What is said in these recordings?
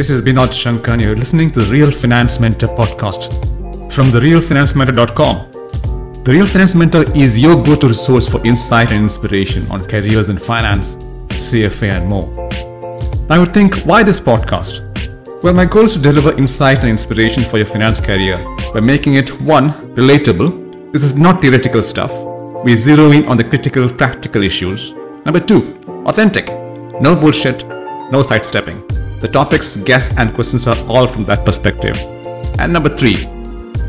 This is Binod Shankar, and you're listening to the Real Finance Mentor podcast from therealfinancementor.com. The Real Finance Mentor is your go to resource for insight and inspiration on careers in finance, CFA, and more. I would think, why this podcast? Well, my goal is to deliver insight and inspiration for your finance career by making it one, relatable. This is not theoretical stuff. We zero in on the critical, practical issues. Number two, authentic. No bullshit, no sidestepping. The topics, guests, and questions are all from that perspective. And number three,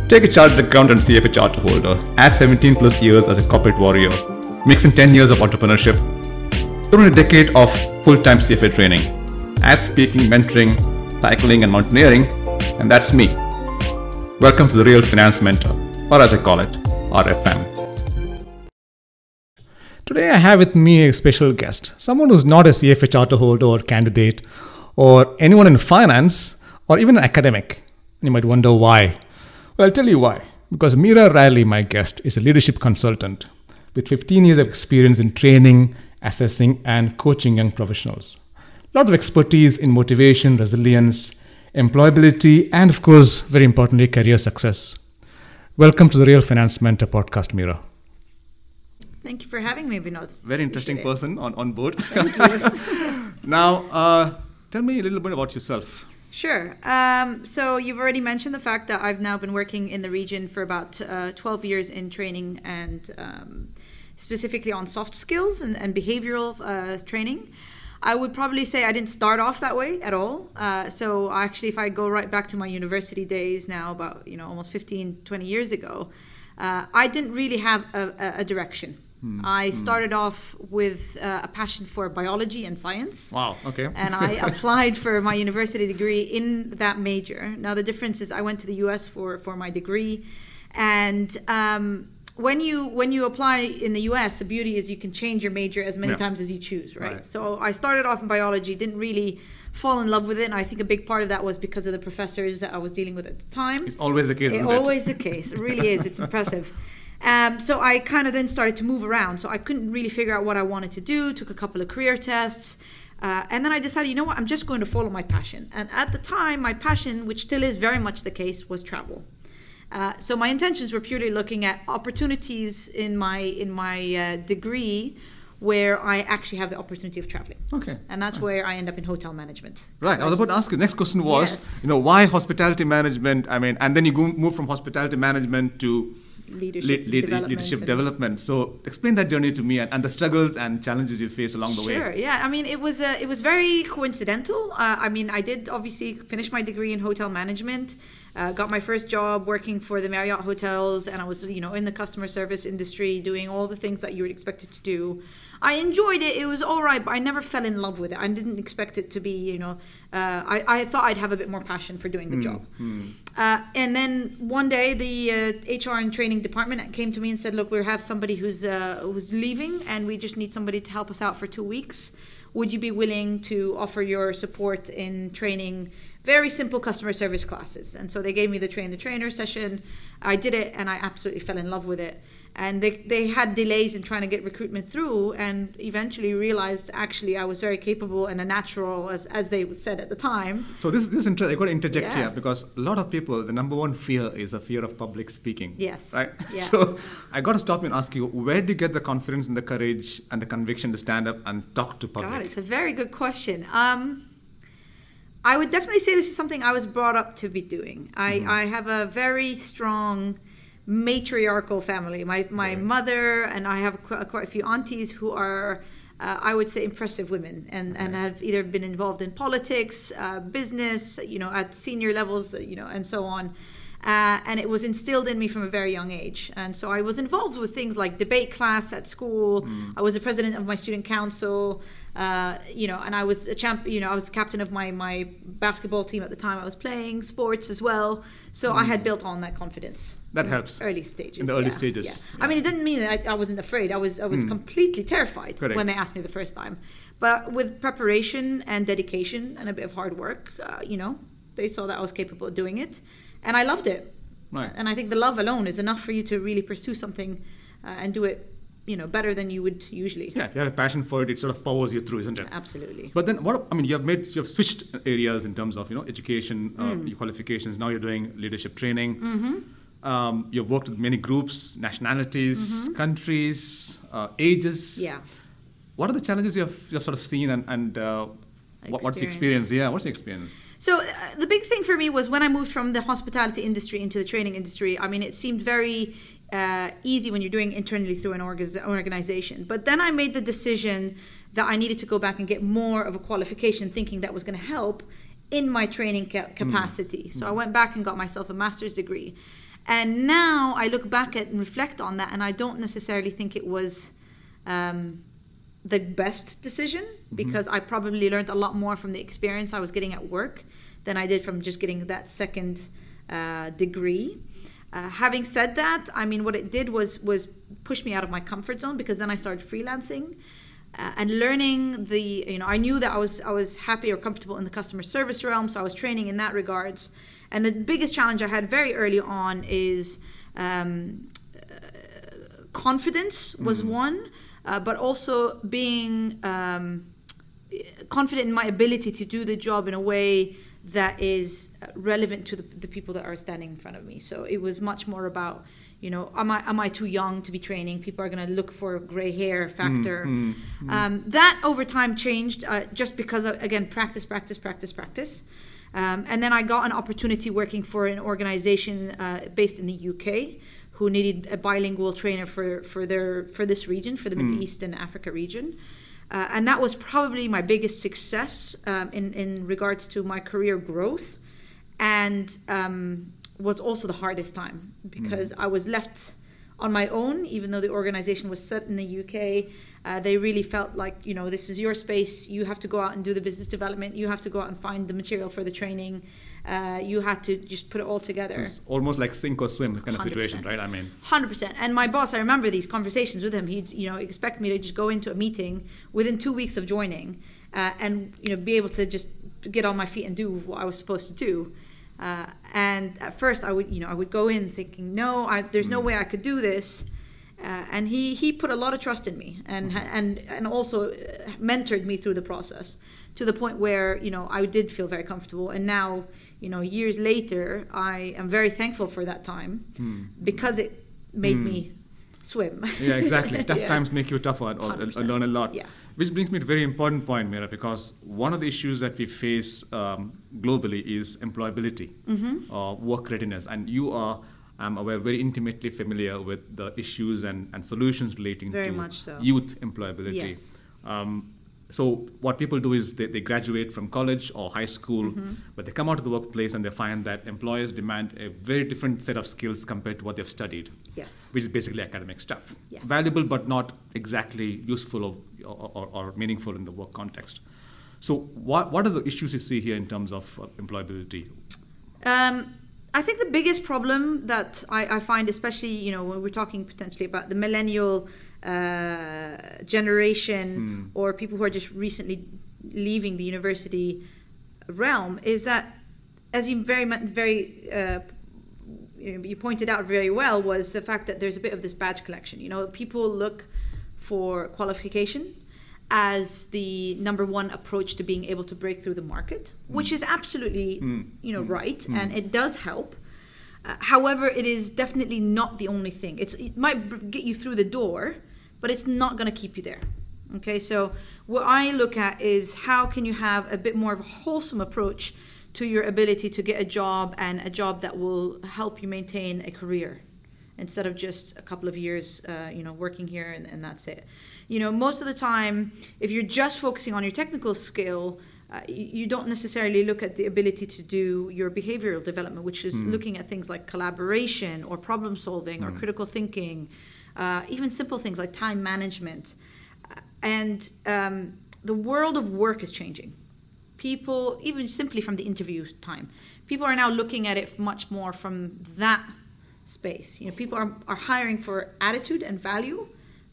take a chartered accountant and CFA charter holder, add 17 plus years as a corporate warrior, mix in 10 years of entrepreneurship, throw in a decade of full time CFA training, add speaking, mentoring, cycling, and mountaineering, and that's me. Welcome to the Real Finance Mentor, or as I call it, RFM. Today I have with me a special guest, someone who's not a CFA charter holder or candidate, or anyone in finance, or even an academic. You might wonder why. Well, I'll tell you why. Because Mira Raley, my guest, is a leadership consultant with 15 years of experience in training, assessing, and coaching young professionals. A lot of expertise in motivation, resilience, employability, and of course, very importantly, career success. Welcome to the Real Finance Mentor podcast, Mira. Thank you for having me, Binod. Very interesting Appreciate person on, on board. Thank you. now, uh, tell me a little bit about yourself. Sure. Um, so you've already mentioned the fact that I've now been working in the region for about uh, 12 years in training and um, specifically on soft skills and, and behavioral uh, training. I would probably say I didn't start off that way at all. Uh, so actually, if I go right back to my university days now, about you know almost 15, 20 years ago, uh, I didn't really have a, a, a direction. I started off with uh, a passion for biology and science Wow, okay. and I applied for my university degree in that major. Now the difference is I went to the U.S. for for my degree, and um, when you when you apply in the U.S., the beauty is you can change your major as many Yeah. times as you choose, right? Right. So I started off in biology, didn't really fall in love with it, and I think a big part of that was because of the professors that I was dealing with at the time. It's always the case, It always the case. It really is. It's impressive. Um, so I kind of then started to move around. So I couldn't really figure out what I wanted to do. Took a couple of career tests. Uh, and then I decided, you know what, I'm just going to follow my passion. And at the time, my passion, which still is very much the case, was travel. Uh, so my intentions were purely looking at opportunities in my in my uh, degree where I actually have the opportunity of traveling. Okay. And that's where I end up in hotel management. Right. I was about to ask you. Next question was, Yes. you know, why hospitality management? I mean, and then you go, move from hospitality management to Leadership lead- lead- development leadership and- development. So, explain that journey to me and, and the struggles and challenges you face along the Sure. way. Sure. Yeah. I mean, it was uh, it was very coincidental. Uh, I mean, I did obviously finish my degree in hotel management. Uh, got my first job working for the Marriott hotels, and I was you know in the customer service industry doing all the things that you would expect it to do. I enjoyed it. It was all right, but I never fell in love with it. I didn't expect it to be, you know, uh, I, I thought I'd have a bit more passion for doing the Hmm, job. Uh, and then one day, the uh, HR and training department came to me and said, "Look, we have somebody who's uh, who's leaving, and we just need somebody to help us out for two weeks. Would you be willing to offer your support in training very simple customer service classes?" And so they gave me the train the trainer session. I did it, and I absolutely fell in love with it. And they, they had delays in trying to get recruitment through, and eventually realized actually I was very capable and a natural, as, as they said at the time. So this this is interesting. I got to interject Yeah. here because a lot of people, the number one fear is a fear of public speaking. Yes. Right. Yeah. So I got to stop you and ask you, where do you get the confidence and the courage and the conviction to stand up and talk to public? God, it's a very good question. Um, I would definitely say this is something I was brought up to be doing. I, Mm-hmm. I have a very strong matriarchal family. My my mother and I have qu- quite a few aunties who are. Uh, I would say impressive women, and, and have either been involved in politics, uh, business, you know, at senior levels, you know, and so on. Uh, and it was instilled in me from a very young age. And so I was involved with things like debate class at school. I was the president of my student council, uh, you know, and I was a champ. You know, I was captain of my my basketball team at the time. I was playing sports as well. So I had built on that confidence. That in helps. Early stages. In the early yeah, stages, yeah. I mean, it didn't mean I, I wasn't afraid. I was I was completely terrified Correct. when they asked me the first time. But with preparation and dedication and a bit of hard work, uh, you know, they saw that I was capable of doing it, and I loved it. Right. And I think the love alone is enough for you to really pursue something uh, and do it you know better than you would usually. Yeah, if you have a passion for it, it sort of powers you through, isn't it? Absolutely. But then, what I mean, you have made you have switched areas in terms of you know education, uh, Mm. your qualifications. Now you're doing leadership training. Mm-hmm. Um, you've worked with many groups, nationalities, countries, uh, ages. Mm-hmm. Yeah. What are the challenges you have, you have sort of seen, and, and uh, what, what's the Experience. experience? Yeah, what's the experience? So uh, the big thing for me was when I moved from the hospitality industry into the training industry. I mean, it seemed very uh, easy when you're doing internally through an orga- organization. But then I made the decision that I needed to go back and get more of a qualification, thinking that was going to help in my training ca- capacity. So I went back and got myself a master's degree. And now I look back at and reflect on that, and I don't necessarily think it was. Um, the best decision because I probably learned a lot more from the experience I was getting at work than I did from just getting that second uh, degree. Uh, having said that, I mean, what it did was was push me out of my comfort zone because then I started freelancing uh, and learning the. You know, I knew that I was I was happy or comfortable in the customer service realm, so I was training in that regards. And the biggest challenge I had very early on is um, confidence was one, uh, but also being um, confident in my ability to do the job in a way that is relevant to the, the people that are standing in front of me. So it was much more about, you know, am I am I too young to be training? People are going to look for gray hair factor. Um, that over time changed uh, just because of, again practice, practice, practice, practice. Um, and then I got an opportunity working for an organization uh, based in the UK who needed a bilingual trainer for, for their for this region, for the Middle East and Africa region. Uh, and that was probably my biggest success um, in, in regards to my career growth and um, was also the hardest time because I was left on my own, even though the organization was set in the UK. Uh, they really felt like, you know, this is your space. You have to go out and do the business development. You have to go out and find the material for the training. Uh, you had to just put it all together. It's almost like sink or swim kind of 100%. situation, right? I mean, Hundred percent. And my boss, I remember these conversations with him. He'd you know expect me to just go into a meeting within two weeks of joining, uh, and you know be able to just get on my feet and do what I was supposed to do. Uh, and at first, I would you know I would go in thinking, no, I, there's no way I could do this. Uh, and he, he put a lot of trust in me and and and also uh, mentored me through the process to the point where you know I did feel very comfortable and now you know years later I am very thankful for that time because it made me swim. yeah, exactly. Tough Yeah. times make you tougher and, or, learn a lot. Yeah. Which brings me to a very important point, Mira, because one of the issues that we face um, globally is employability Mm-hmm. or work readiness. And you are, I'm aware, very intimately familiar with the issues and, and solutions relating Very to much so. youth employability. Yes. Um, so what people do is they, they graduate from college or high school, Mm-hmm. but they come out to the workplace and they find that employers demand a very different set of skills compared to what they've studied Yes. which is basically academic stuff. Yes. Valuable but not exactly useful or, or, or, or meaningful in the work context. So, what, what are the issues you see here in terms of uh, employability? Um, I think the biggest problem that I, I find, especially you know when we're talking potentially about the millennial uh, generation or people who are just recently leaving the university realm, is that as you very very uh, you know, you pointed out very well was the fact that there's a bit of this badge collection. You know, people look for qualification as the number one approach to being able to break through the market, which is absolutely you know right, and it does help. Uh, however, it is definitely not the only thing. It's it might get you through the door, but it's not going to keep you there. Okay, so what I look at is how can you have a bit more of a wholesome approach to your ability to get a job and a job that will help you maintain a career instead of just a couple of years, uh, you know, working here and, and that's it. You know, most of the time, if you're just focusing on your technical skill, uh, you, you don't necessarily look at the ability to do your behavioral development, which is looking at things like collaboration or problem solving or critical thinking, uh, even simple things like time management. Uh, And um, the world of work is changing. People even simply from the interview time people are now looking at it much more from that space. You know people are, are hiring for attitude and value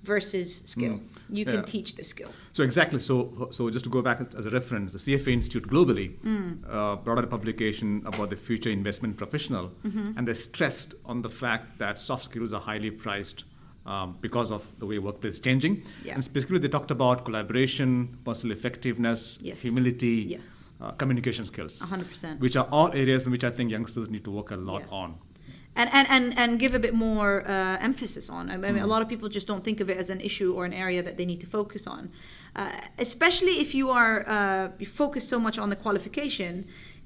versus skill. You can teach the skill. So exactly. So, so just to go back as a reference, the CFA Institute globally uh, brought out a publication about the future investment professional, and they stressed on the fact that soft skills are highly prized um, because of the way workplace is changing. Yeah. And specifically, they talked about collaboration, personal effectiveness, Yes. humility, Yes. uh, communication skills, 100%. which are all areas in which I think youngsters need to work a lot Yeah. on. and and and, and give a bit more uh, emphasis on. I mean, Hmm. a lot of people just don't think of it as an issue or an area that they need to focus on, uh, especially if you are uh, you focus so much on the qualification.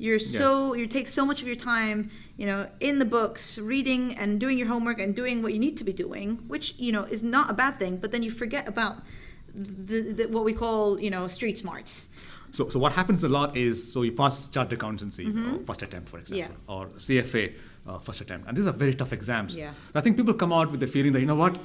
You're so you take so much of your time, you know, in the books, reading and doing your homework and doing what you need to be doing, which you know is not a bad thing. But then you forget about the, the what we call you know street smarts. So, so what happens a lot is so you pass chartered accountancy uh, first attempt, for example, Mm-hmm. Yeah. or CFA uh, first attempt, and these are very tough exams. Yeah. I think people come out with the feeling that you know what,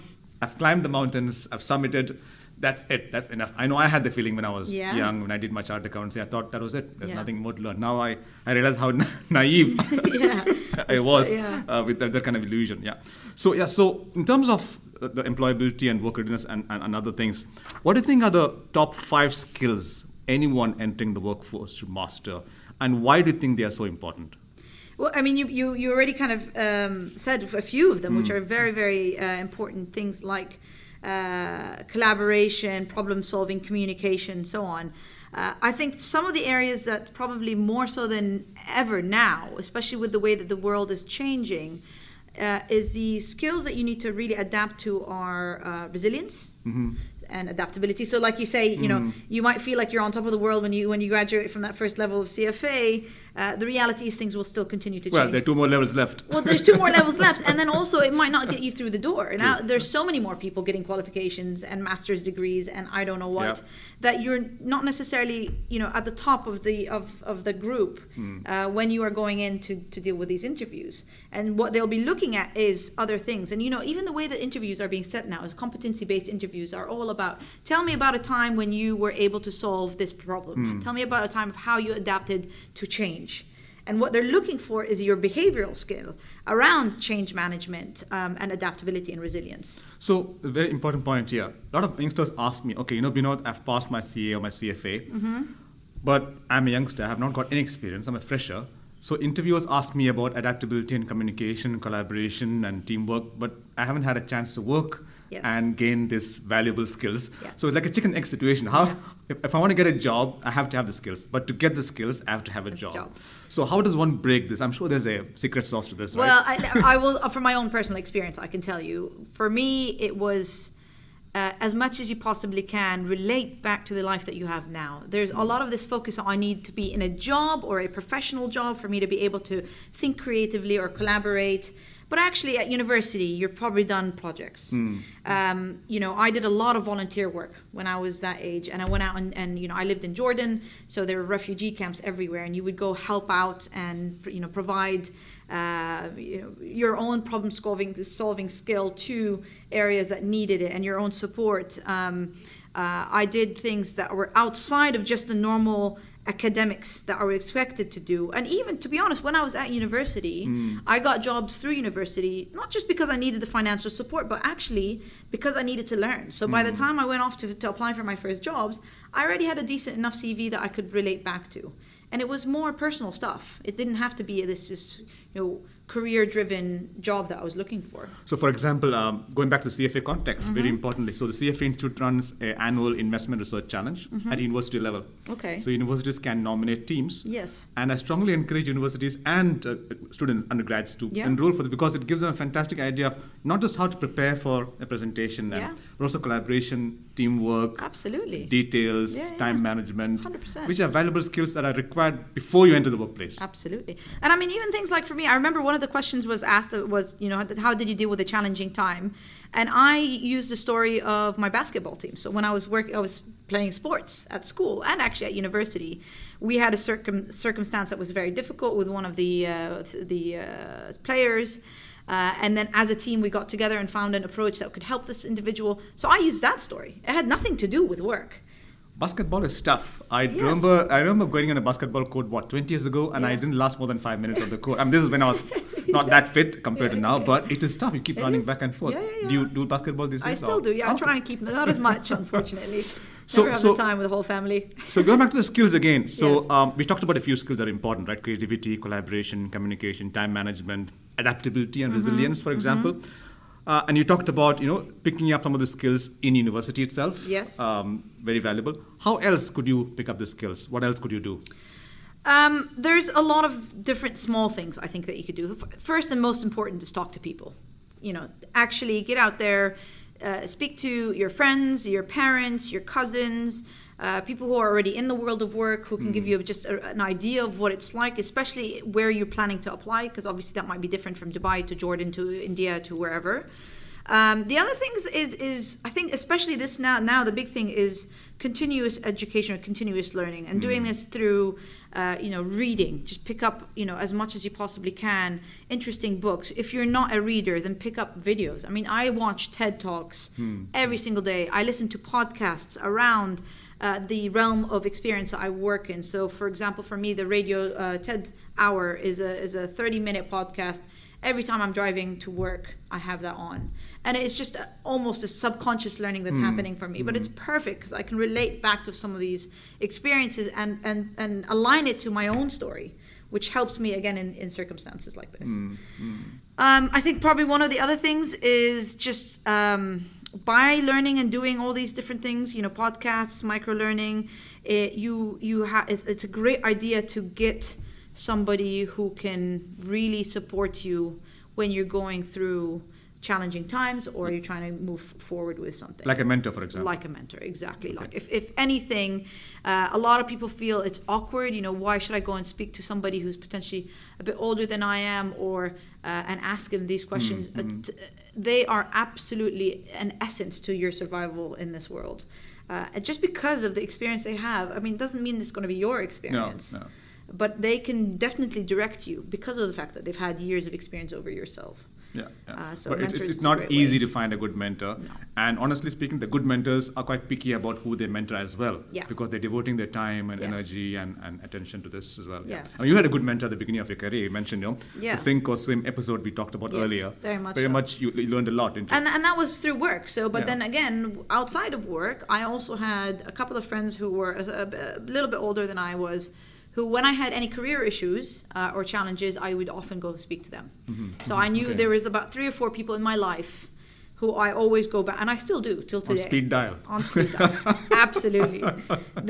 I've climbed the mountains, I've summited. That's it. That's enough. I know I had the feeling when I was Yeah. young, when I did my chartered accountancy. I thought that was it. There's Yeah. nothing more to learn. Now I, I realize how na- naive. I was yeah. uh, with that, that kind of illusion. Yeah. So yeah. So in terms of uh, the employability and work readiness and, and, and other things, what do you think are the top five skills anyone entering the workforce should master, and why do you think they are so important? Well, I mean, you, you, you already kind of um, said a few of them, Hmm. which are very, very uh, important things like uh, collaboration, problem solving, communication, so on. Uh, I think some of the areas that probably more so than ever now, especially with the way that the world is changing, uh, is the skills that you need to really adapt to are uh, resilience. And adaptability. So, like you say, you know, you might feel like you're on top of the world when you when you graduate from that first level of CFA. Uh, the reality is things will still continue to change. Well, there are two more levels left. Well, there's two more levels left, and then also it might not get you through the door. Now there's so many more people getting qualifications and master's degrees and I don't know what Yeah. that you're not necessarily you know at the top of the of, of the group Hmm. uh, when you are going in to, to deal with these interviews. And what they'll be looking at is other things. And you know even the way that interviews are being set now is competency based interviews are all about tell me about a time when you were able to solve this problem. Tell me about a time of how you adapted to change. And what they're looking for is your behavioral skill around change management um, and adaptability and resilience. So, a very important point here. A lot of youngsters ask me, okay, you know, Binod, I've passed my CA or my CFA, Mm-hmm. but I'm a youngster, I have not got any experience, I'm a fresher. So, interviewers ask me about adaptability and communication, collaboration, and teamwork, but I haven't had a chance to work Yes. and gain these valuable skills. Yeah. So, it's like a chicken egg situation. How, if, if I want to get a job, I have to have the skills, but to get the skills, I have to have a job. job. So, how does one break this? I'm sure there's a secret sauce to this, right? Well, I, I will, from my own personal experience, I can tell you. For me, it was uh, as much as you possibly can relate back to the life that you have now. There's a lot of this focus on I need to be in a job or a professional job for me to be able to think creatively or collaborate. But actually, at university, you've probably done projects. Um, you know, I did a lot of volunteer work when I was that age, and I went out and, and you know, I lived in Jordan, so there were refugee camps everywhere, and you would go help out and you know provide uh, you know, your own problem solving solving skill to areas that needed it, and your own support. Um, uh, I did things that were outside of just the normal academics that are expected to do. And even, to be honest, when I was at university, mm. I got jobs through university, not just because I needed the financial support, but actually because I needed to learn. So by the mm. time I went off to, to apply for my first jobs, I already had a decent enough CV that I could relate back to. And it was more personal stuff. It didn't have to be this just, you know, career-driven job that I was looking for. So, for example, um, going back to CFA context, Mm-hmm. very importantly, so the CFA Institute runs an annual investment research challenge at university level. Mm-hmm. Okay. So, universities can nominate teams. Yes. And I strongly encourage universities and uh, students, undergrads, to Yeah. enroll for this because it gives them a fantastic idea of not just how to prepare for a presentation, and, Yeah. but also collaboration, teamwork, Absolutely. details, Yeah, yeah. time management, 100%. which are valuable skills that are required before you enter the workplace. Absolutely. And I mean, even things like for me, I remember one of the questions was asked uh, was, you know, how did you deal with a challenging time? And I used the story of my basketball team. So when I was working, I was playing sports at school and actually at university. We had a circum, circumstance that was very difficult with one of the uh, th- the uh, players. Uh, and then as a team, we got together and found an approach that could help this individual. So I used that story. It had nothing to do with work. Basketball is tough. I Yes. remember. I remember going on a basketball court what 20 years ago, and I didn't last more than five minutes on the court. I mean, this is when I was not that fit compared to now, but it is tough. You keep It running is. back and forth. Yeah, yeah, Do you do basketball these days? I still or- do. Yeah, I Oh. try and keep not as much, unfortunately. So- Never have so- the time with the whole family. So going back to the skills again. So Yes. um, we talked about a few skills that are important, right? Creativity, collaboration, communication, time management, adaptability, and Mm-hmm. resilience, for example. Uh, and you talked about you know picking up some of the skills in university itself. Yes. Um, very valuable. How else could you pick up the skills? What else could you do? Um, there's a lot of different small things I think that you could do. First and most important is talk to people. You know, actually get out there, uh, speak to your friends, your parents, your cousins, uh, people who are already in the world of work who can give you just a, an idea of what it's like, especially where you're planning to apply, because obviously that might be different from Dubai to Jordan to India to wherever. Um, the other things is is I think especially this now now the big thing is continuous education or continuous learning and doing this through uh, you know reading. Just pick up you know as much as you possibly can interesting books. If you're not a reader then pick up videos. I mean I watch TED talks every single day. I listen to podcasts around uh, the realm of experience I work in. So for example for me the radio uh, TED hour is a is a 30 minute podcast every time I'm driving to work, I have that on. And it's just a, almost a subconscious learning that's happening for me. But it's perfect because I can relate back to some of these experiences and, and, and align it to my own story, which helps me again in, in circumstances like this. Um, I think probably one of the other things is just um, by learning and doing all these different things, you know, podcasts, micro learning, it, you you have it's, it's a great idea to get somebody who can really support you when you're going through challenging times or you're trying to move forward with something. Like a mentor, for example. like a mentor exactly. Like if, if anything uh, a lot of people feel it's awkward you know why should i go and speak to somebody who's potentially a bit older than i am or uh, and ask them these questions? Uh, t- they are absolutely an essence to your survival in this world. Uh, just because of the experience they have i mean it doesn't mean it's going to be your experience. no. But they can definitely direct you because of the fact that they've had years of experience over yourself Yeah, yeah. Uh, so but it's, it's, is it's a not easy way. to find a good mentor. No. And honestly speaking, the good mentors are quite picky about who they mentor as well. Yeah. Because they're devoting their time and Yeah. energy and, and attention to this as well. Yeah. I mean, you had a good mentor at the beginning of your career. You mentioned, you know, Yeah. the sink or swim episode we talked about Yes, earlier. very much Very so. much you, you learned a lot, and and that was through work. So, but Yeah. then again, outside of work, I also had a couple of friends who were a, a, a little bit older than I was, who when I had any career issues uh, or challenges, I would often go speak to them. So I knew Okay. there was about three or four people in my life who I always go back, and I still do till On today. speed dial. On speed dial, absolutely.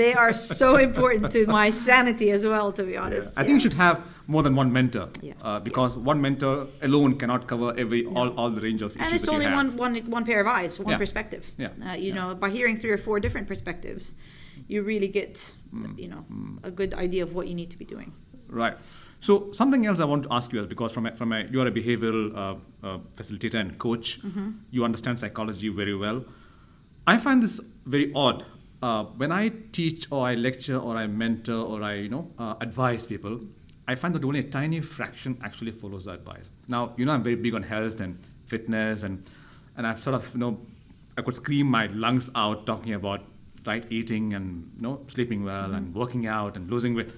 They are so important to my sanity as well, to be Yeah. honest. I think you should have more than one mentor. Yeah. Uh, because one mentor alone cannot cover every all, all the range of issues and it's only one, one, one pair of eyes, one Yeah. perspective. Yeah. Uh, you Yeah. know, by hearing three or four different perspectives, you really get. You know, a good idea of what you need to be doing. Right. So something else I want to ask you is because from a, from a you are a behavioral uh, uh, facilitator and coach, Mm-hmm. you understand psychology very well. I find this very odd. Uh, when I teach or I lecture or I mentor or I you know uh, advise people, I find that only a tiny fraction actually follows the advice. Now you know I'm very big on health and fitness and and I've sort of you know I could scream my lungs out talking about right eating and you know sleeping well and mm-hmm. working out and losing weight.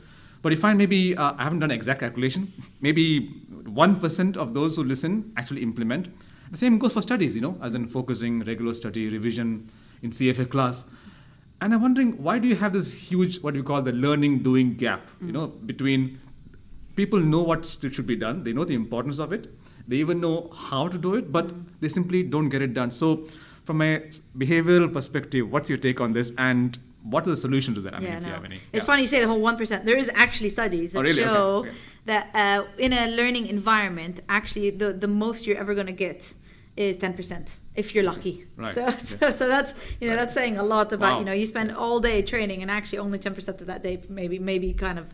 But you find maybe uh, I haven't done an exact calculation. Maybe one percent of those who listen actually implement. The same goes for studies, you know, as in focusing, regular study, revision in CFA class. And I'm wondering why do you have this huge what you call the learning doing gap, you mm. know, between people know what should be done, they know the importance of it, they even know how to do it, but mm. they simply don't get it done. So, from a behavioral perspective, what's your take on this, and what are the solutions to that? I mean, yeah, if no. you have any. It's Yeah. funny you say the whole one percent. There is actually studies that Oh, really? Show okay. that uh, in a learning environment, actually the the most you're ever going to get is ten percent if you're lucky. Right, So, so so that's you know that's saying a lot about Wow. you know you spend all day training and actually only ten percent of that day maybe maybe kind of.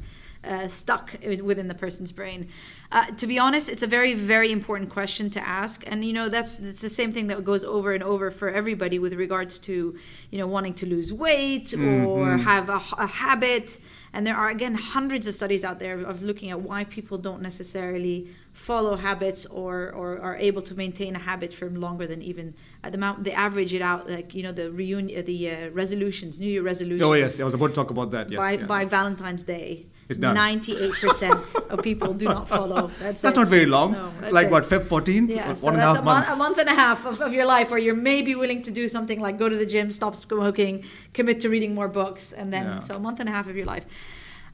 Uh, stuck within the person's brain. Uh, to be honest, it's a very, very important question to ask, and you know that's it's the same thing that goes over and over for everybody with regards to you know wanting to lose weight or have a, a habit. And there are again hundreds of studies out there of looking at why people don't necessarily follow habits or, or are able to maintain a habit for longer than even at the amount they average it out like you know the reunion the uh, resolutions New Year resolutions Oh yes, I was about to talk about that. Yes. by yeah. by Valentine's Day. It's done. Ninety-eight percent of people do not follow. That's, That's not very long. No, it's like it. what Feb 14, Yeah, one so and a half a, mon- months. a month and a half of, of your life where you're maybe willing to do something like go to the gym, stop smoking, commit to reading more books, and then Yeah. so a month and a half of your life.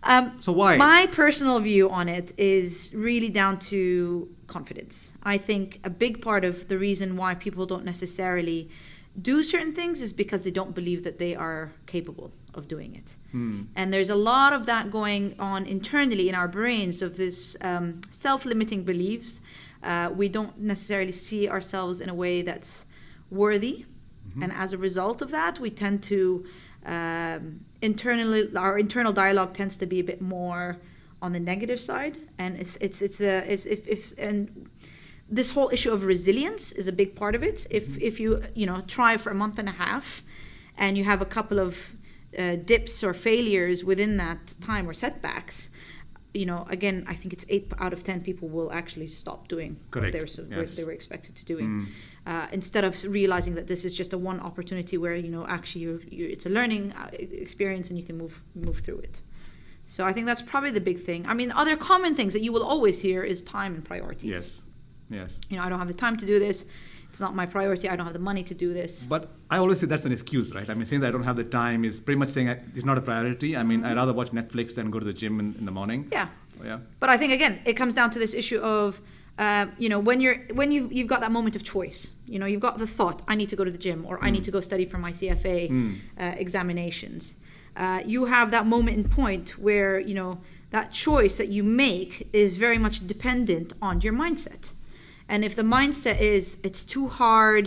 Um, So why? My personal view on it is really down to confidence. I think a big part of the reason why people don't necessarily do certain things is because they don't believe that they are capable of doing it. And there's a lot of that going on internally in our brains of this um, self-limiting beliefs. Uh, we don't necessarily see ourselves in a way that's worthy, and as a result of that, we tend to um, internally our internal dialogue tends to be a bit more on the negative side, and it's it's it's a it's if if and this whole issue of resilience is a big part of it. If if you you know try for a month and a half, and you have a couple of uh, dips or failures within that time or setbacks, you know, again, I think it's eight out of ten people will actually stop doing what Correct. they were, so- Yes. they were expected to doing, uh, instead of realizing that this is just a one opportunity where you know actually you're, you it's a learning uh, experience and you can move move through it. So I think that's probably the big thing. I mean, other common things that you will always hear is time and priorities. Yes. Yes. You know, I don't have the time to do this. It's not my priority. I don't have the money to do this. But I always say that's an excuse, right? I mean, saying that I don't have the time is pretty much saying I- it's not a priority. I mean, I'd rather watch Netflix than go to the gym in, in the morning. Mm-hmm. Yeah. Oh, yeah. But I think again, it comes down to this issue of, uh, you know, when you're when you you've got that moment of choice. You know, you've got the thought, I need to go to the gym, or I need to go study for my CFA uh, examinations. Uh, you have that moment and point where you know that choice that you make is very much dependent on your mindset. And if the mindset is it's too hard,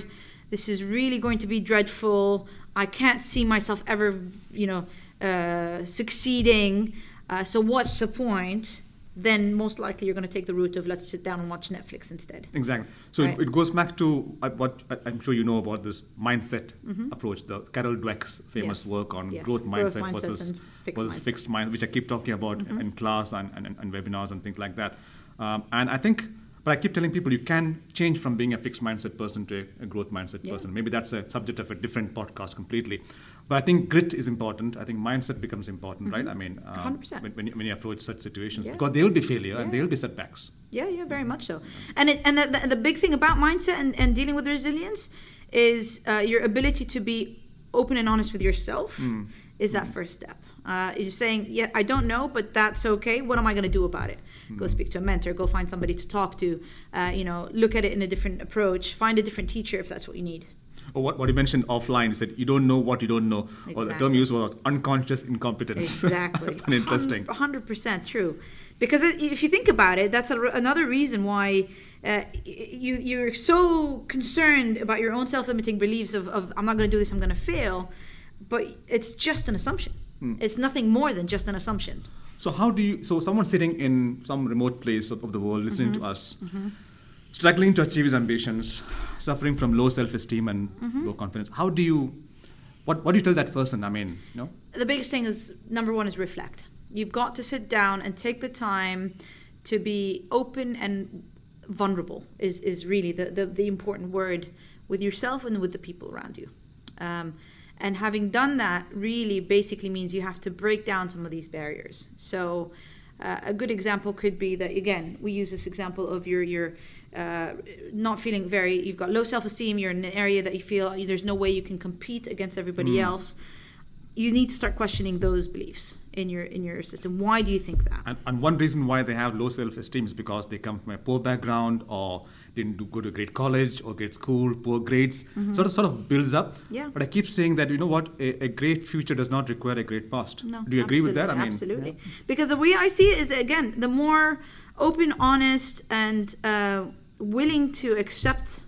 this is really going to be dreadful. I can't see myself ever, you know, uh, succeeding. Uh, so what's the point? Then most likely you're going to take the route of let's sit down and watch Netflix instead. Exactly. So Right. it, it goes back to uh, what I- I'm sure you know about this mindset approach, the Carol Dweck's famous Mm-hmm. Yes. work on Yes. growth Growth mindset, mindset versus, fixed versus mindset. Mm-hmm. fixed mind, which I keep talking about in, in class and, and, and webinars and things like that. Um, and I think, but I keep telling people you can change from being a fixed mindset person to a, growth mindset Yeah. person. Maybe that's a subject of a different podcast completely. But I think grit is important. I think mindset becomes important, right? I mean, um, 100%. when, when, you, when you approach such situations, Mm-hmm. Yeah. because there will be failure and there will be setbacks. Yeah, yeah, very much so. And it, and the, the, the big thing about mindset and, and dealing with resilience is uh, your ability to be open and honest with yourself is that first step. Uh, you're saying, yeah, I don't know, but that's okay. What am I going to do about it? Go speak to a mentor. Go find somebody to talk to. Uh, you know, look at it in a different approach. Find a different teacher if that's what you need. Or what, what you mentioned offline is that you don't know what you don't know. Or the term Exactly. used was unconscious incompetence. Exactly. Interesting. Hundred percent true. Because if you think about it, that's a, another reason why uh, you you're so concerned about your own self-limiting beliefs of, of I'm not going to do this, I'm going to fail. But it's just an assumption. Hmm. It's nothing more than just an assumption. So how do you? So someone sitting in some remote place of, of the world, listening Mm-hmm. to us, struggling to achieve his ambitions, suffering from low self-esteem and Mm-hmm. low confidence. How do you? What What do you tell that person? I mean, you know. the biggest thing is number one is reflect. You've got to sit down and take the time to be open and vulnerable is, is really the, the, the important word with yourself and with the people around you. Um, and having done that really basically means you have to break down some of these barriers. So uh, a good example could be that again we use this example of your your uh, not feeling very you've got low self-esteem you're in an area that you feel there's no way you can compete against everybody else. You need to start questioning those beliefs in your in your system. Why do you think that? And, and one reason why they have low self-esteem is because they come from a poor background or didn't do, go to a great college or great school, poor grades. Sort of sort of builds up. Mm-hmm. Yeah. But I keep saying that you know what, a, a great future does not require a great past. No, do you agree with that? I mean, absolutely. Because the way I see it is again, the more open, honest, and uh, willing to accept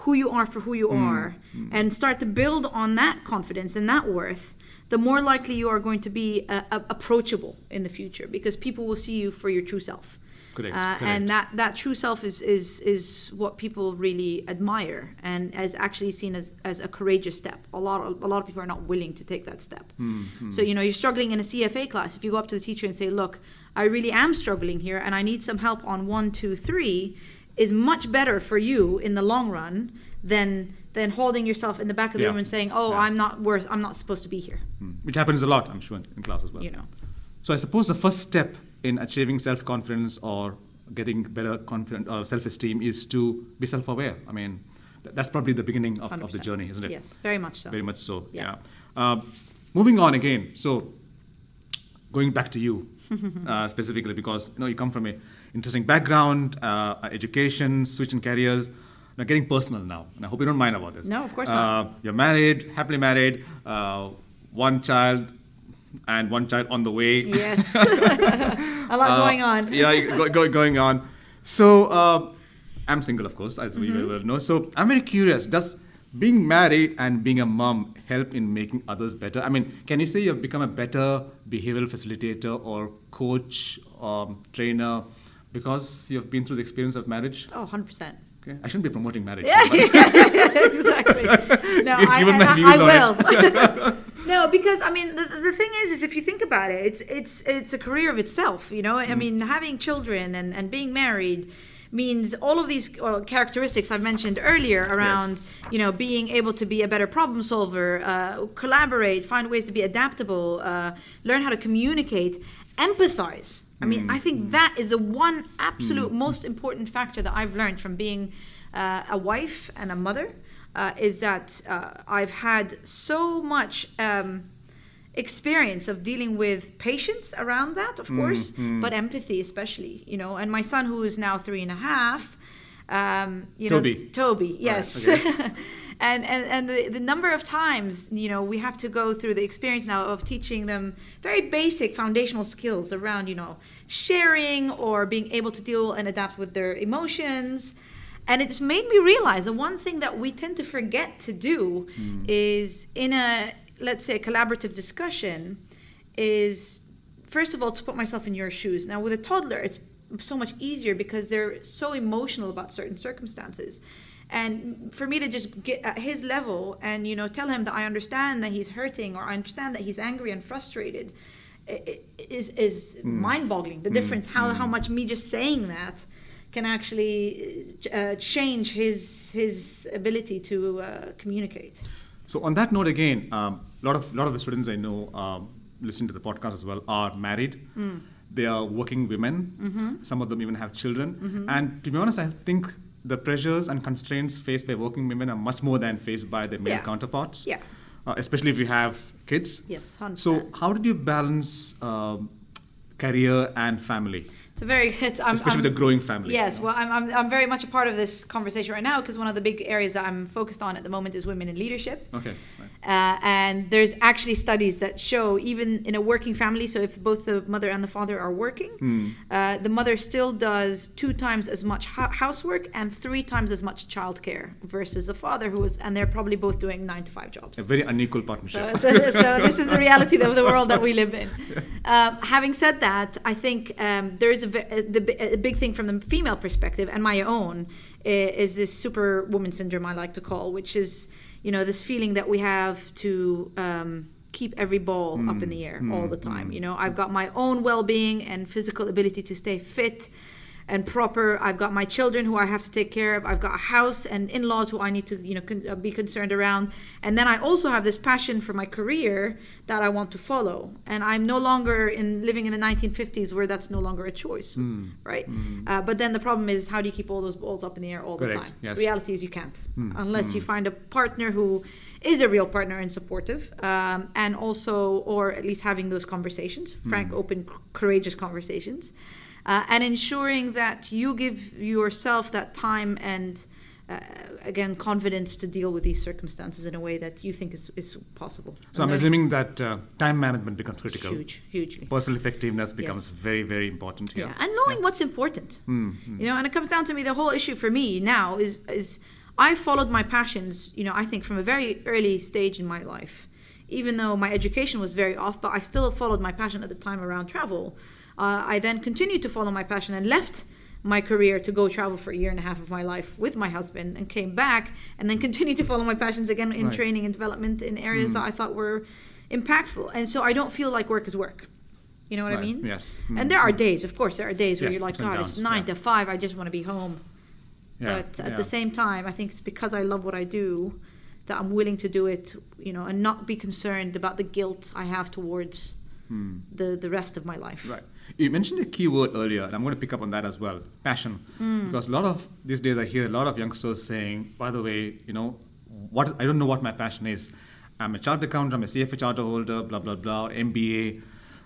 who you are for who you Mm, are, and start to build on that confidence and that worth, the more likely you are going to be uh, approachable in the future because people will see you for your true self. Correct, Uh, correct. And that, that true self is, is, is what people really admire and is actually seen as, as a courageous step. A lot, of, a lot of people are not willing to take that step. Hmm, So, you know, you're struggling in a CFA class. If you go up to the teacher and say, look, I really am struggling here and I need some help on one, two, three, is much better for you in the long run than than holding yourself in the back of the Yeah. room and saying, "Oh, Yeah. I'm not worth. I'm not supposed to be here." Hmm. which happens a lot, I'm sure, in, in class as well. You know. So I suppose the first step in achieving self-confidence or getting better confidence or self-esteem is to be self-aware. I mean, th- that's probably the beginning of, of the journey, isn't it? Yes, very much so. Very much so. Yeah. Yeah. Uh, moving on again. So going back to you uh, specifically because you know you come from a interesting background, uh, education, switching careers. Now getting personal now, and I hope you don't mind about this. No, of course uh, not. You're married, happily married, uh, one child, and one child on the way. Yes. a lot Uh, going on. yeah, go, go, going on. So uh, I'm single, of course, as we Mm-hmm. very well know. So I'm very curious. Does being married and being a mom help in making others better? I mean, can you say you've become a better behavioral facilitator or coach, um, trainer, because you've been through the experience of marriage? Oh, 100%. Okay. I shouldn't be promoting marriage. Yeah, but- exactly. No, I, Given I, my I- views I on will. No, because I mean, the, the thing is, is if you think about it, it's it's it's a career of itself. You know, I Mm. mean, having children and and being married means all of these uh, characteristics I've mentioned earlier around you know being able to be a better problem solver, uh, collaborate, find ways to be adaptable, uh, learn how to communicate, empathize. I mean, I think that is the one absolute most important factor that I've learned from being uh, a wife and a mother uh, is that uh, I've had so much um, experience of dealing with patience around that, of course, but empathy especially, you know. And my son, who is now three and a half, um, you Toby. know, Toby, yes. okay. and and, and the, the number of times, you know, we have to go through the experience now of teaching them very basic foundational skills around, you know, sharing or being able to deal and adapt with their emotions. And it's made me realize the one thing that we tend to forget to do mm. is in a, let's say, a collaborative discussion, is first of all to put myself in your shoes. Now, with a toddler, it's so much easier because they're so emotional about certain circumstances. And for me to just get at his level and you know tell him that I understand that he's hurting or I understand that he's angry and frustrated is is mm. mind-boggling. The difference mm. how how much me just saying that can actually uh, change his his ability to uh, communicate. So on that note, again, a um, lot of lot of the students I know um, listening to the podcast as well are married. They are working women. Some of them even have children. And to be honest, I think the pressures and constraints faced by working women are much more than faced by their male Yeah. counterparts. Yeah. Uh, especially if you have kids. Yes, 100%. So how did you balance um, career and family, It's a very it's, I'm, especially I'm- with a growing family? Yes, well, I'm, I'm, I'm very much a part of this conversation right now because one of the big areas that I'm focused on at the moment is women in leadership. Okay. Right. Uh, and there's actually studies that show even in a working family, so if both the mother and the father are working, Hmm. uh, the mother still does two times as much hou- housework and three times as much childcare versus the father who is, and they're probably both doing nine to five jobs. A very unequal partnership. So, so, so this is the reality of the world that we live in. Um, having said that, I think um, there is a, ve- uh, the, uh, a big thing from the female perspective and my own i- is this superwoman syndrome I like to call, which is you know this feeling that we have to um, keep every ball up in mm, the air mm, all the time. Mm. You know, I've got my own well-being and physical ability to stay fit and proper. I've got my children who I have to take care of. I've got a house and in-laws who I need to, you know, con- uh, be concerned around. And then I also have this passion for my career that I want to follow. And I'm no longer in living in the 1950s where that's no longer a choice, right? Uh, but then the problem is how do you keep all those balls up in the air all the Correct, time? yes. Reality is you can't, unless you find a partner who is a real partner and supportive, um, and also, or at least having those conversations, frank, open, c- courageous conversations uh, and ensuring that you give yourself that time and uh, again confidence to deal with these circumstances in a way that you think is, is possible So And I'm assuming that uh, time management becomes critical. huge hugely Personal effectiveness becomes Yes. very, very important here. yeah and knowing what's important you know and it comes down to me the whole issue for me now is is i followed my passions you know i think from a very early stage in my life even though my education was very off but i still followed my passion at the time around travel uh, i then continued to follow my passion and left my career to go travel for a year and a half of my life with my husband and came back and then continued to follow my passions again in Right. training and development in areas that i thought were impactful and so i don't feel like work is work you know what i mean yes. and there are days of course there are days where Yes, you're like god it's nine yeah. to five i just want to be home Yeah, but at yeah. the same time i think it's because i love what i do that i'm willing to do it you know and not be concerned about the guilt i have towards the the rest of my life. Right. You mentioned a key word earlier, and I'm going to pick up on that as well passion. Hmm. Because a lot of these days I hear a lot of youngsters saying, by the way, you know, what I don't know what my passion is. I'm a chartered accountant, I'm a CFA charter holder, blah, blah, blah, MBA.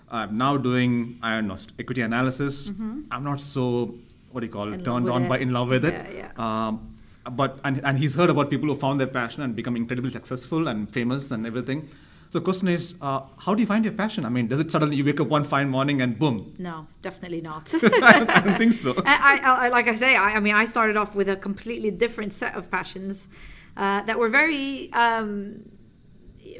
I'm now doing I don't know equity analysis. I'm not so what do you call it Mm-hmm. In turned on it. by in love with it. Yeah, Um, but and, and he's heard about people who found their passion and become incredibly successful and famous and everything. So the question is, uh, how do you find your passion? I mean, does it suddenly you wake up one fine morning and boom? No, definitely not. I don't think so. I, I, like I say, I, I mean, I started off with a completely different set of passions uh, that were very um,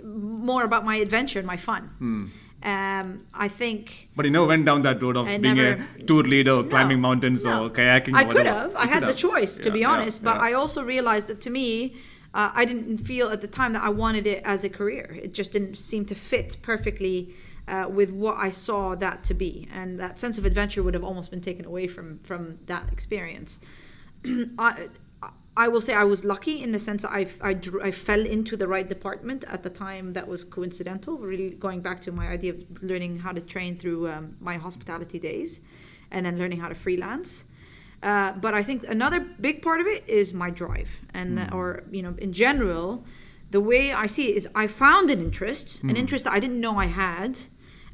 more about my adventure and my fun. Hmm. Um, I think. But you never went down that road of I being never- a tour leader No, climbing mountains no. or kayaking. I or could have. You I had the have. choice, to Yeah, be yeah, honest. But yeah. I also realized that to me, uh, I didn't feel at the time that I wanted it as a career. It just didn't seem to fit perfectly uh, with what I saw that to be, and that sense of adventure would have almost been taken away from from that experience. I, I will say I was lucky in the sense I, I, dr- I fell into the right department at the time that was coincidental. Really going back to my idea of learning how to train through um, my hospitality days and then learning how to freelance. Uh, but I think another big part of it is my drive, and the, or you know, in general, the way I see it is I found an interest, an interest that I didn't know I had,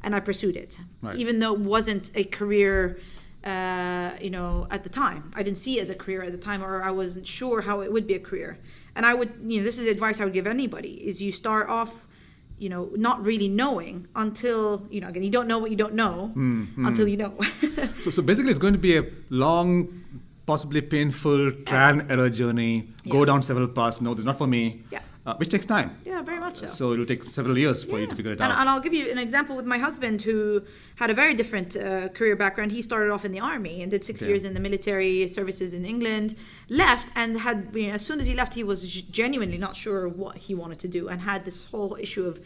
and I pursued it, Right. even though it wasn't a career. Uh, you know, at the time, I didn't see it as a career at the time, or I wasn't sure how it would be a career. And I would, you know, this is advice I would give anybody: is you start off, you know, not really knowing until you know. Again, you don't know what you don't know mm-hmm. until you know. So, so basically, it's going to be a long, possibly painful trial and error journey. Go down several paths. No, this is not for me. Yeah. Uh, which takes time. yeah, very much so. So it'll take several years for you to figure it and, out. and I'll give you an example with my husband, who had a very different uh, career background. He started off in the army and did six years in the military services in England. Left and had, you know, as soon as he left, he was genuinely not sure what he wanted to do, and had this whole issue of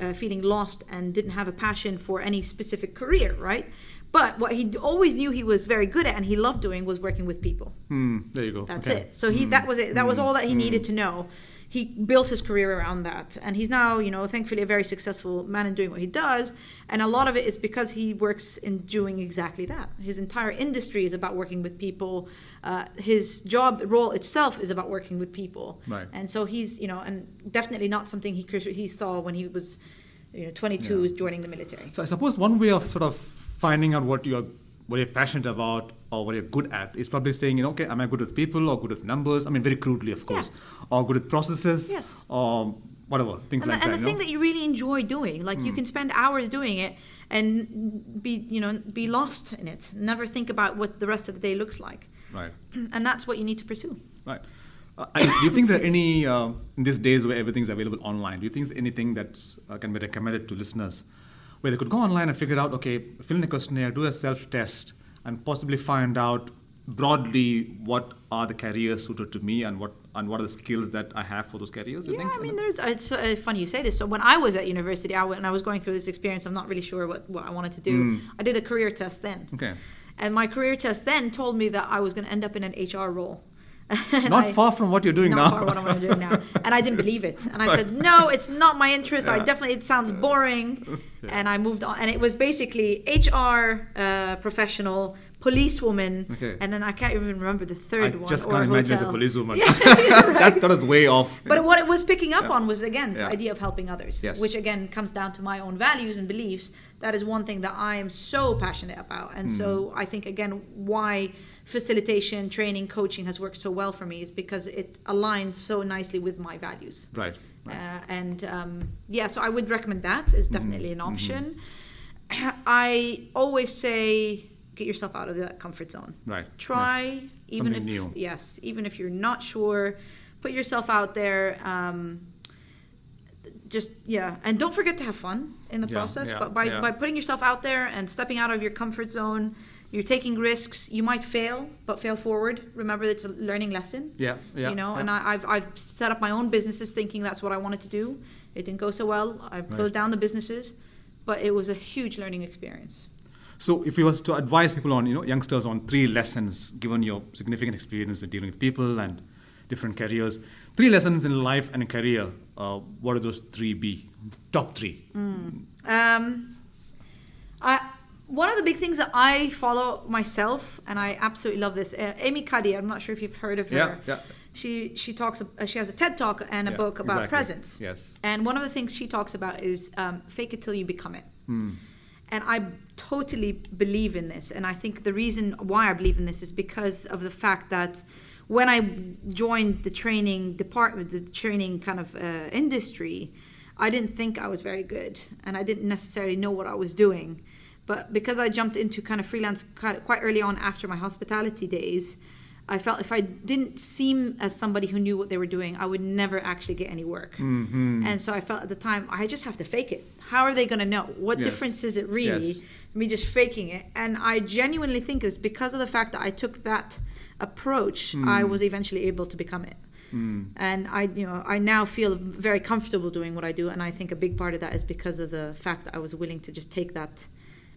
uh, feeling lost and didn't have a passion for any specific career, right? But what he always knew he was very good at and he loved doing was working with people. Hmm, there you go. That's Okay. it. So he that was it. That was all that he needed to know. He built his career around that, and he's now, you know, thankfully a very successful man in doing what he does. And a lot of it is because he works in doing exactly that. His entire industry is about working with people. Uh, his job role itself is about working with people. Right. And so he's, you know, and definitely not something he he saw when he was, you know, 22 Yeah. joining the military. So I suppose one way of sort of finding out what you're what you're passionate about or what you're good at is probably saying, you know, okay, am I good with people or good with numbers? I mean, very crudely, of course, or good with processes, Yes. or whatever things and, like the, and that. the thing know? that you really enjoy doing like you can spend hours doing it and be you know be lost in it never think about what the rest of the day looks like right, and that's what you need to pursue right. Uh, and do you think there are any uh, in these days where everything's available online? Do you think there's anything that uh, can be recommended to listeners where they could go online and figure out, okay, fill in a questionnaire, do a self-test, and possibly find out broadly what are the careers suited to me and what and what are the skills that I have for those careers? you yeah think? i mean there's it's uh, funny you say this so when i was at university I, when i was going through this experience i'm not really sure what, what i wanted to do i did a career test then Okay. and my career test then told me that i was going to end up in an hr role And Not I- far from what you're doing now. not now. far what I'm doing now. And I didn't believe it. And I said, no, it's not my interest. I definitely, it sounds boring. And I moved on. And it was basically HR uh, professional, policewoman. Okay. And then I can't even remember the I third one. just or can't imagine as a hotel. policewoman. Yeah, that, that was way off. But what it was picking up on was again this Yeah. idea of helping others, Yes. which again comes down to my own values and beliefs. That is one thing that I am so passionate about, and so Mm-hmm. I think again why facilitation, training, coaching has worked so well for me is because it aligns so nicely with my values. right. right. Uh, and um, yeah, so I would recommend that is definitely Mm-hmm. an option. I always say get yourself out of that comfort zone. Right. Try even Something if new. yes, even if you're not sure, put yourself out there. Um, just yeah, and don't forget to have fun in the Yeah, process. yeah, but by, yeah. by putting yourself out there and stepping out of your comfort zone, you're taking risks. You might fail, but fail forward. Remember, it's a learning lesson Yeah. Yeah. you know yeah. and I, I've, I've set up my own businesses thinking that's what i wanted to do it didn't go so well i've Right. closed down the businesses but it was a huge learning experience So, if you was to advise people on, you know, youngsters on three lessons, given your significant experience in dealing with people and different careers, three lessons in life and a career, uh, what would those three be? Top three. um, I, one of the big things that i follow myself and i absolutely love this uh, amy cuddy i'm not sure if you've heard of her Yeah, yeah. she she talks uh, she has a ted talk and a Yeah, book about exactly. presence Yes. and one of the things she talks about is um, fake it till you become it Hmm. and I totally believe in this. And I think the reason why I believe in this is because of the fact that when I joined the training department, the training kind of uh, industry, I didn't think I was very good, and I didn't necessarily know what I was doing. But because I jumped into kind of freelance quite early on after my hospitality days, I felt if I didn't seem as somebody who knew what they were doing, I would never actually get any work. Mm-hmm. And so I felt at the time, I just have to fake it. How are they going to know? What Yes. difference is it really? Yes. Me just faking it. And I genuinely think it's because of the fact that I took that approach, Hmm. I was eventually able to become it. And I, you know, I now feel very comfortable doing what I do, and I think a big part of that is because of the fact that I was willing to just take that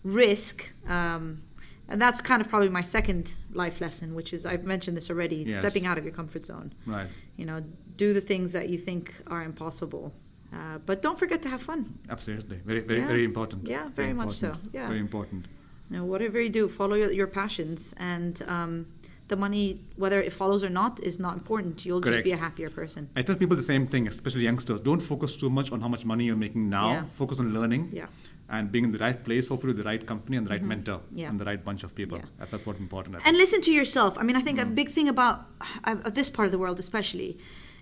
risk. Um, and that's kind of probably my second life lesson, which is I've mentioned this already: Yes. stepping out of your comfort zone. Right. You know, do the things that you think are impossible, uh, but don't forget to have fun. Absolutely. Very, very, Yeah. very important. Yeah, very much so. Yeah. Very important. You know, whatever you do, follow your, your passions, and um, the money, whether it follows or not, is not important. You'll just be a happier person. I tell people the same thing, especially youngsters. Don't focus too much on how much money you're making now. Yeah. Focus on learning Yeah. And being in the right place, hopefully with the right company and the right mentor Mm-hmm. Yeah. and the right bunch of people. Yeah. That's, that's what's important. And listen to yourself. I mean, I think Mm. a big thing about uh, this part of the world, especially,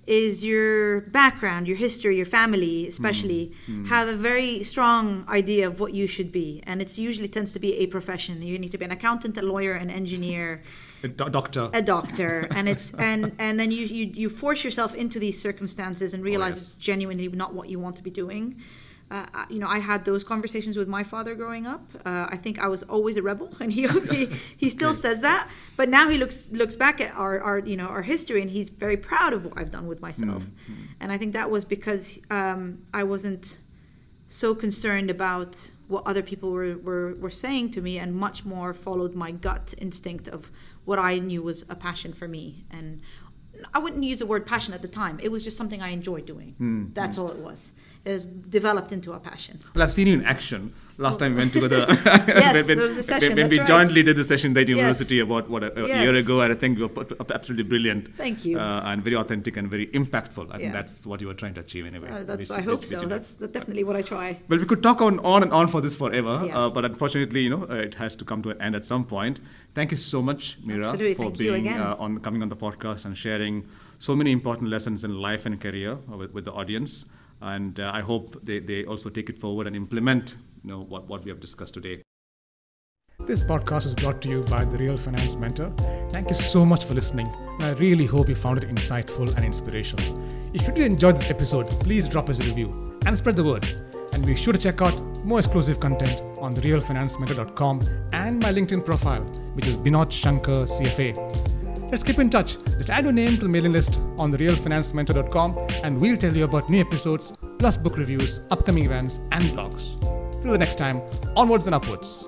is your background, your history, your family, especially, Mm. have a very strong idea of what you should be, and it's usually tends to be a profession. You need to be an accountant, a lawyer, an engineer, A do- doctor. a doctor, and it's and and then you you, you force yourself into these circumstances and realize Oh, yes. it's genuinely not what you want to be doing. Uh, you know, I had those conversations with my father growing up. Uh, I think I was always a rebel, and he he, he still Okay. says that. But now he looks looks back at our, our you know our history, and he's very proud of what I've done with myself. And I think that was because um, I wasn't so concerned about what other people were, were, were saying to me and much more followed my gut instinct of what I knew was a passion for me. And I wouldn't use the word passion at the time. It was just something I enjoyed doing. That's all it was. Was developed into a passion. Well, I've seen you in action. Last time we went together. Yes, when, there was a session, When, when we right. jointly did the session at Yes. university about what a, a Yes. year ago, and I think you were absolutely brilliant. Thank you. Uh, and very authentic and very impactful. I think that's what you were trying to achieve anyway. Uh, that's, which- I hope which- so. which That's, that's definitely what I try. Well, we could talk on, on and on for this forever, Yeah. uh, but unfortunately, you know, uh, it has to come to an end at some point. Thank you so much, Mira, Absolutely. for Thank being uh, on coming on the podcast and sharing so many important lessons in life and career uh, with, with the audience. And uh, I hope they, they also take it forward and implement, you know, what, what we have discussed today. This podcast was brought to you by The Real Finance Mentor. Thank you so much for listening, and I really hope you found it insightful and inspirational. If you did enjoy this episode, please drop us a review and spread the word. And be sure to check out more exclusive content on therealfinancementor.com and my LinkedIn profile, which is Binod Shankar CFA. Let's keep in touch. Just add your name to the mailing list on therealfinancementor.com and we'll tell you about new episodes, plus book reviews, upcoming events, and blogs. Till the next time, onwards and upwards.